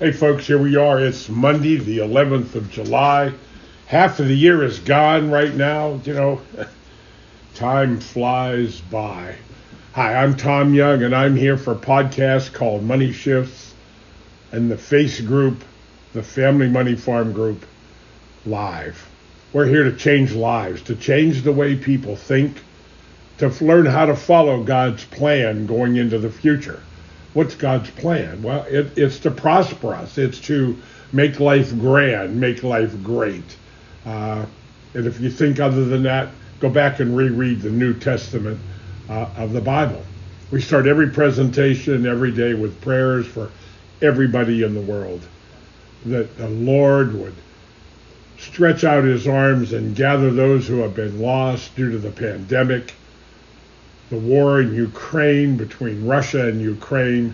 Hey, folks, here we are. It's Monday, the 11th of July. Half of the year is gone right now. You know, time flies by. Hi, I'm Tom Young, and I'm here for a podcast called Money Shifts and the Face Group, the Family Money Farm Group, live. We're here to change lives, to change the way people think, to learn how to follow God's plan going into the future what's God's plan? Well, it, it's to prosper us. It's to make life grand, make life great. Uh, and if you think other than that, go back and reread the New Testament uh, of the Bible. We start every presentation every day with prayers for everybody in the world. That the Lord would stretch out his arms and gather those who have been lost due to the pandemic the war in Ukraine between Russia and Ukraine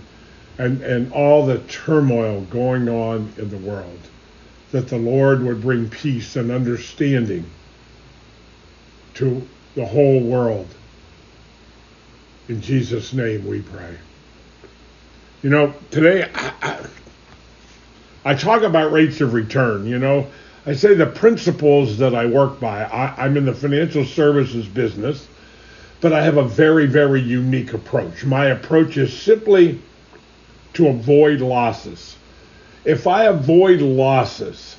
and, and all the turmoil going on in the world, that the Lord would bring peace and understanding to the whole world. In Jesus' name we pray. You know, today I, I, talk about rates of return. You know, I say the principles that I work by. I, I'm in the financial services business but I have a very, very unique approach. My approach is simply to avoid losses. If I avoid losses,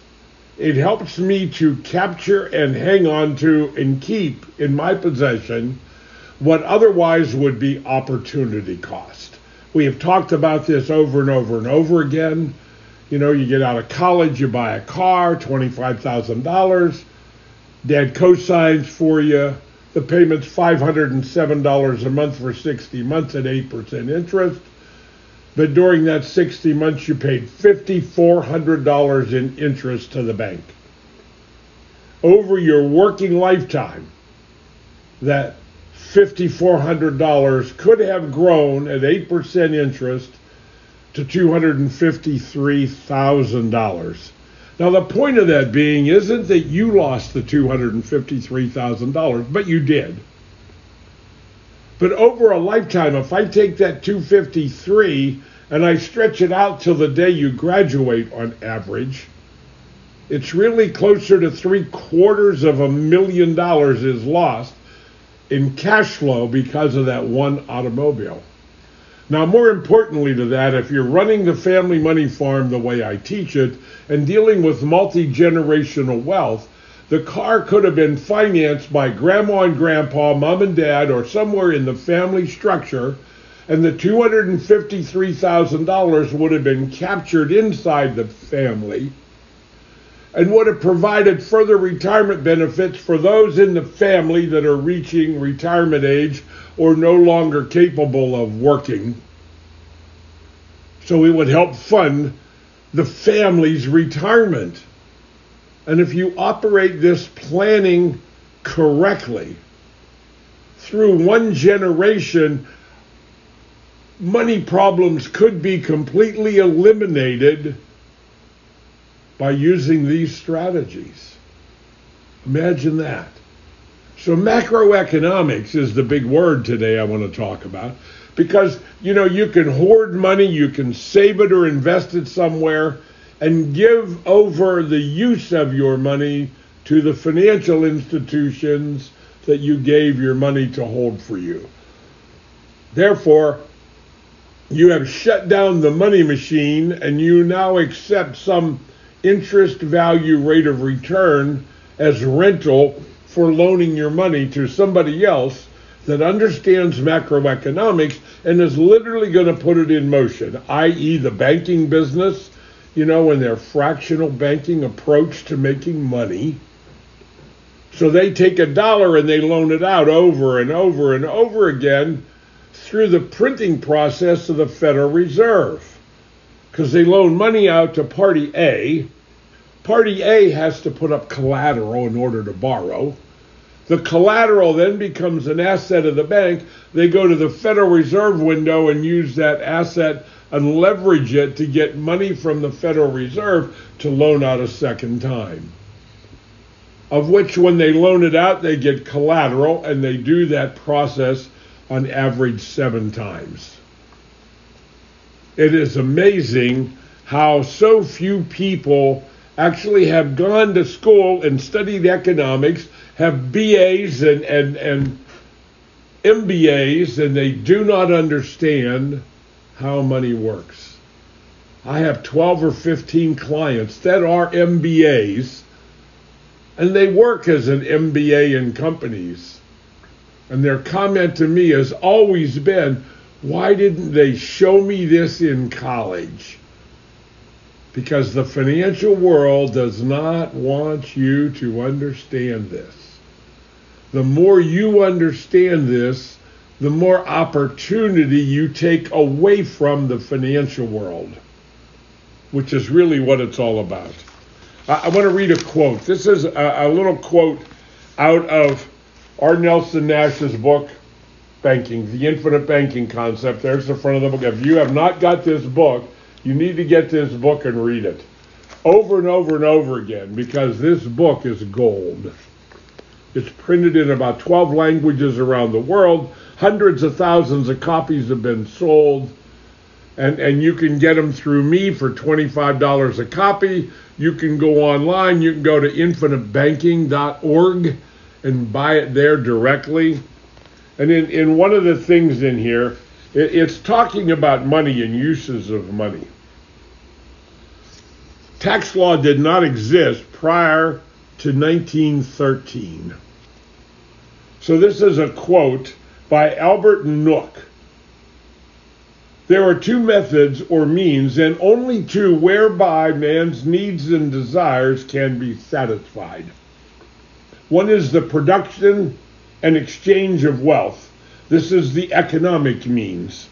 it helps me to capture and hang on to and keep in my possession what otherwise would be opportunity cost. We have talked about this over and over and over again. You know, you get out of college, you buy a car, $25,000. Dad cosigns for you the payment's $507 a month for 60 months at 8% interest. But during that 60 months, you paid $5,400 in interest to the bank. Over your working lifetime, that $5,400 could have grown at 8% interest to $253,000. Now, the point of that being isn't that you lost the $253,000, but you did. But over a lifetime, if I take that 253 and I stretch it out till the day you graduate on average, it's really closer to three quarters of a million dollars is lost in cash flow because of that one automobile. Now, more importantly to that, if you're running the family money farm the way I teach it and dealing with multi generational wealth, the car could have been financed by grandma and grandpa, mom and dad, or somewhere in the family structure, and the $253,000 would have been captured inside the family and would have provided further retirement benefits for those in the family that are reaching retirement age or no longer capable of working. So it would help fund the family's retirement. And if you operate this planning correctly, through one generation, money problems could be completely eliminated by using these strategies. Imagine that. So macroeconomics is the big word today I want to talk about because you know you can hoard money, you can save it or invest it somewhere and give over the use of your money to the financial institutions that you gave your money to hold for you. Therefore, you have shut down the money machine and you now accept some interest value rate of return as rental for loaning your money to somebody else that understands macroeconomics and is literally going to put it in motion, i.e., the banking business, you know, and their fractional banking approach to making money. So they take a dollar and they loan it out over and over and over again through the printing process of the Federal Reserve. Because they loan money out to party A. Party A has to put up collateral in order to borrow. The collateral then becomes an asset of the bank. They go to the Federal Reserve window and use that asset and leverage it to get money from the Federal Reserve to loan out a second time. Of which, when they loan it out, they get collateral, and they do that process on average seven times. It is amazing how so few people actually have gone to school and studied economics, have BAs and, and, and MBAs, and they do not understand how money works. I have 12 or 15 clients that are MBAs, and they work as an MBA in companies. And their comment to me has always been, why didn't they show me this in college? Because the financial world does not want you to understand this. The more you understand this, the more opportunity you take away from the financial world, which is really what it's all about. I, I want to read a quote. This is a, a little quote out of R. Nelson Nash's book, Banking, The Infinite Banking Concept. There's the front of the book. If you have not got this book, you need to get this book and read it over and over and over again because this book is gold. It's printed in about 12 languages around the world. Hundreds of thousands of copies have been sold. And, and you can get them through me for $25 a copy. You can go online. You can go to infinitebanking.org and buy it there directly. And in, in one of the things in here, it, it's talking about money and uses of money. Tax law did not exist prior to 1913. So this is a quote by Albert Nock. There are two methods or means, and only two, whereby man's needs and desires can be satisfied. One is the production and exchange of wealth. This is the economic means.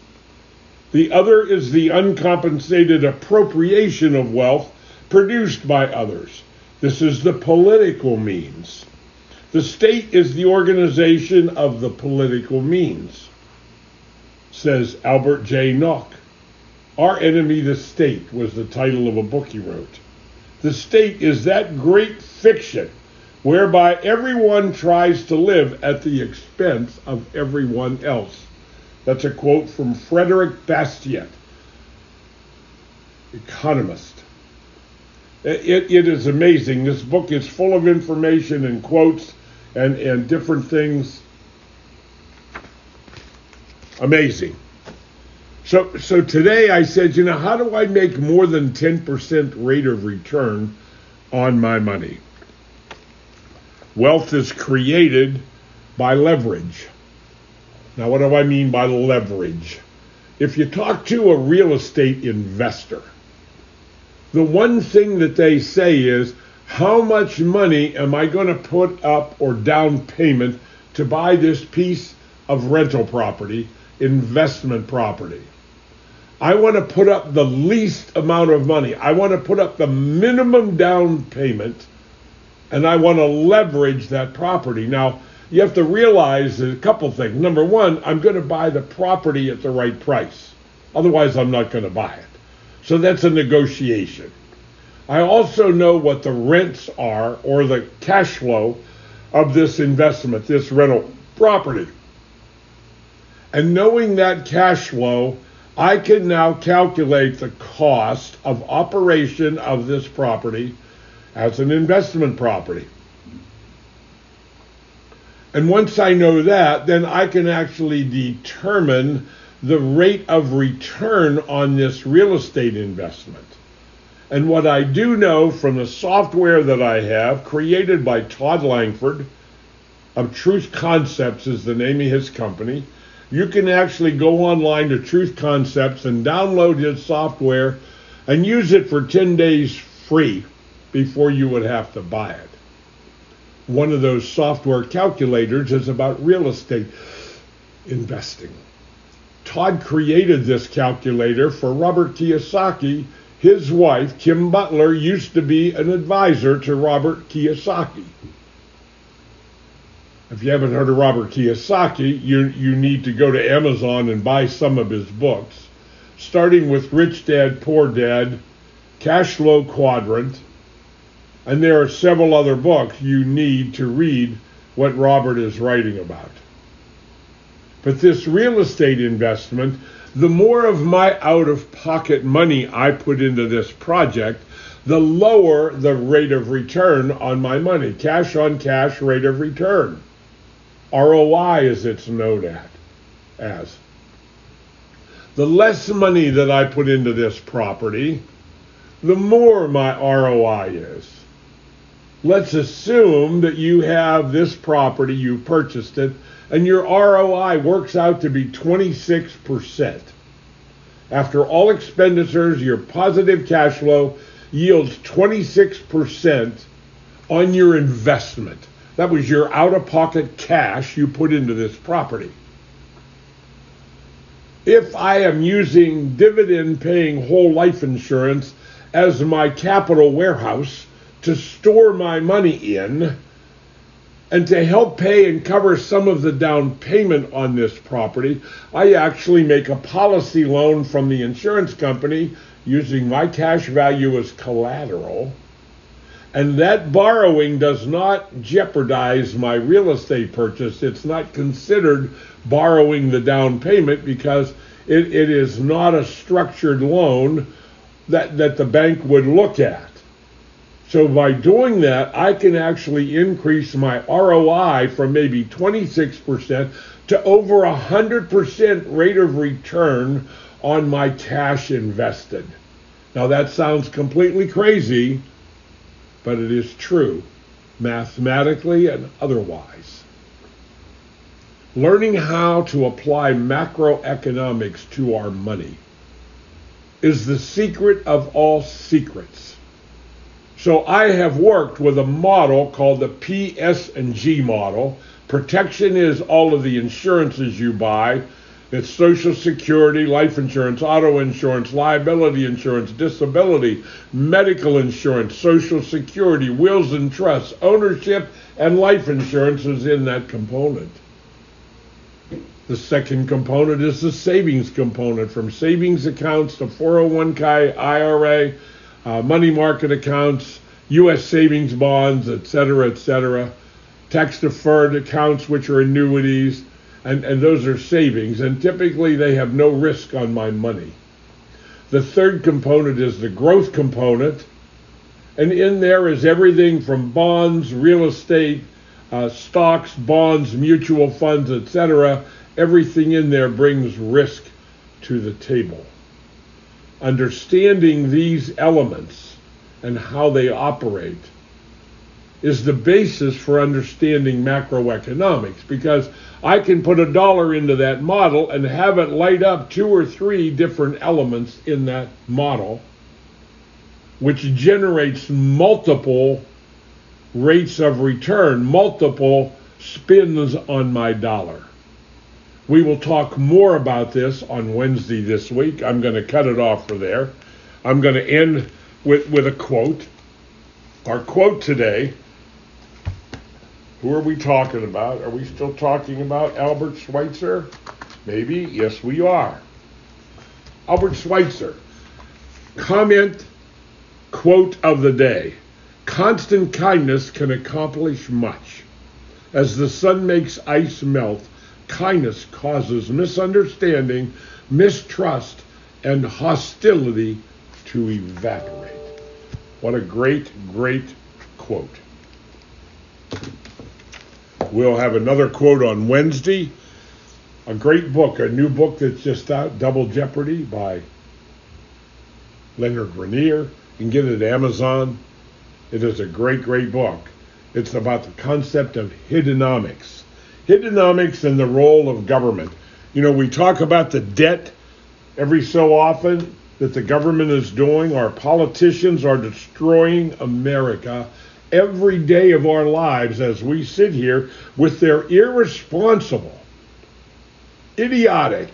The other is the uncompensated appropriation of wealth produced by others. This is the political means. The state is the organization of the political means, says Albert J. Nock. Our Enemy the State was the title of a book he wrote. The state is that great fiction whereby everyone tries to live at the expense of everyone else. That's a quote from Frederick Bastiat, economist. It, it is amazing. This book is full of information and quotes and, and different things. Amazing. So, so today I said, you know, how do I make more than 10% rate of return on my money? Wealth is created by leverage. Now, what do I mean by leverage? If you talk to a real estate investor, the one thing that they say is, how much money am I going to put up or down payment to buy this piece of rental property, investment property? I want to put up the least amount of money. I want to put up the minimum down payment and I want to leverage that property. Now, you have to realize a couple things. Number one, I'm going to buy the property at the right price. Otherwise, I'm not going to buy it. So that's a negotiation. I also know what the rents are or the cash flow of this investment, this rental property. And knowing that cash flow, I can now calculate the cost of operation of this property as an investment property. And once I know that, then I can actually determine the rate of return on this real estate investment. And what I do know from the software that I have, created by Todd Langford, of Truth Concepts is the name of his company. You can actually go online to Truth Concepts and download his software and use it for 10 days free before you would have to buy it. One of those software calculators is about real estate investing. Todd created this calculator for Robert Kiyosaki. His wife, Kim Butler, used to be an advisor to Robert Kiyosaki. If you haven't heard of Robert Kiyosaki, you, you need to go to Amazon and buy some of his books, starting with Rich Dad, Poor Dad, Cash Flow Quadrant, and there are several other books you need to read what Robert is writing about. But this real estate investment, the more of my out of pocket money I put into this project, the lower the rate of return on my money. Cash on cash rate of return. ROI as it's known at, as. The less money that I put into this property, the more my ROI is. Let's assume that you have this property, you purchased it, and your ROI works out to be 26%. After all expenditures, your positive cash flow yields 26% on your investment. That was your out of pocket cash you put into this property. If I am using dividend paying whole life insurance as my capital warehouse to store my money in, and to help pay and cover some of the down payment on this property, I actually make a policy loan from the insurance company using my cash value as collateral. And that borrowing does not jeopardize my real estate purchase. It's not considered borrowing the down payment because it, it is not a structured loan that, that the bank would look at. So by doing that, I can actually increase my ROI from maybe 26% to over 100% rate of return on my cash invested. Now that sounds completely crazy, but it is true, mathematically and otherwise. Learning how to apply macroeconomics to our money is the secret of all secrets. So I have worked with a model called the PS&G model. Protection is all of the insurances you buy. It's Social Security, life insurance, auto insurance, liability insurance, disability, medical insurance, Social Security, wills and trusts, ownership, and life insurance is in that component. The second component is the savings component from savings accounts to 401k, IRA, uh, money market accounts, U.S. savings bonds, et cetera, et cetera, tax deferred accounts, which are annuities, and, and those are savings. And typically they have no risk on my money. The third component is the growth component. And in there is everything from bonds, real estate, uh, stocks, bonds, mutual funds, etc. Everything in there brings risk to the table understanding these elements and how they operate is the basis for understanding macroeconomics because I can put a dollar into that model and have it light up two or three different elements in that model, which generates multiple rates of return, multiple spins on my dollar. We will talk more about this on Wednesday this week. I'm going to cut it off for there. I'm going to end with, with a quote. Our quote today who are we talking about? Are we still talking about Albert Schweitzer? Maybe. Yes, we are. Albert Schweitzer. Comment quote of the day Constant kindness can accomplish much. As the sun makes ice melt, kindness causes misunderstanding, mistrust, and hostility to evaporate. What a great, great quote. We'll have another quote on Wednesday. A great book, a new book that's just out, Double Jeopardy by Leonard Renier. You can get it at Amazon. It is a great, great book. It's about the concept of hiddenomics hiddenomics and the role of government. You know, we talk about the debt every so often that the government is doing. Our politicians are destroying America every day of our lives as we sit here with their irresponsible, idiotic,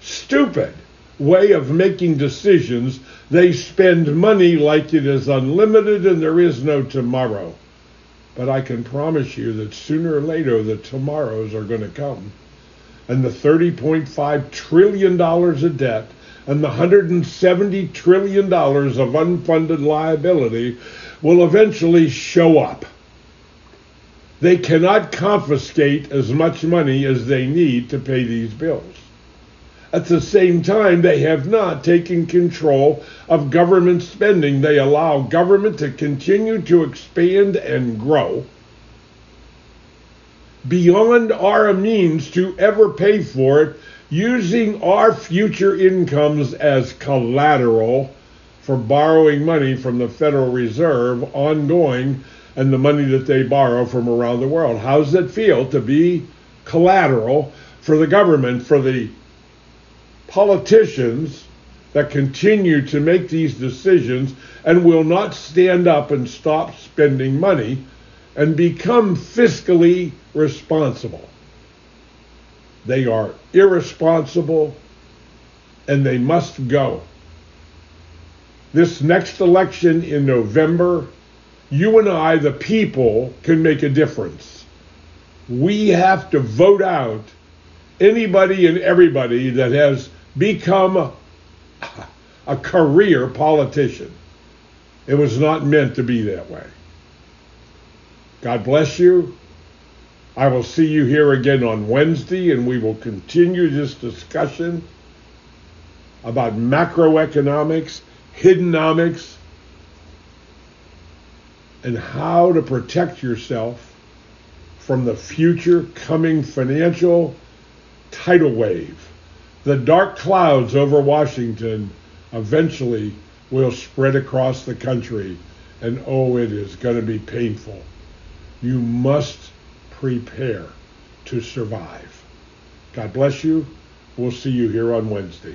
stupid way of making decisions. They spend money like it is unlimited and there is no tomorrow. But I can promise you that sooner or later the tomorrows are going to come. And the $30.5 trillion of debt and the $170 trillion of unfunded liability will eventually show up. they cannot confiscate as much money as they need to pay these bills. At the same time, they have not taken control of government spending. They allow government to continue to expand and grow beyond our means to ever pay for it, using our future incomes as collateral for borrowing money from the Federal Reserve ongoing and the money that they borrow from around the world. How does it feel to be collateral for the government, for the politicians that continue to make these decisions and will not stand up and stop spending money and become fiscally responsible? They are irresponsible and they must go. This next election in November you and I, the people, can make a difference. We have to vote out anybody and everybody that has become a, career politician. It was not meant to be that way. God bless you. I will see you here again on Wednesday, and we will continue this discussion about macroeconomics, hiddenomics, and how to protect yourself from the future coming financial tidal wave. The dark clouds over Washington eventually will spread across the country, and oh, it is going to be painful. You must prepare to survive. God bless you. We'll see you here on Wednesday.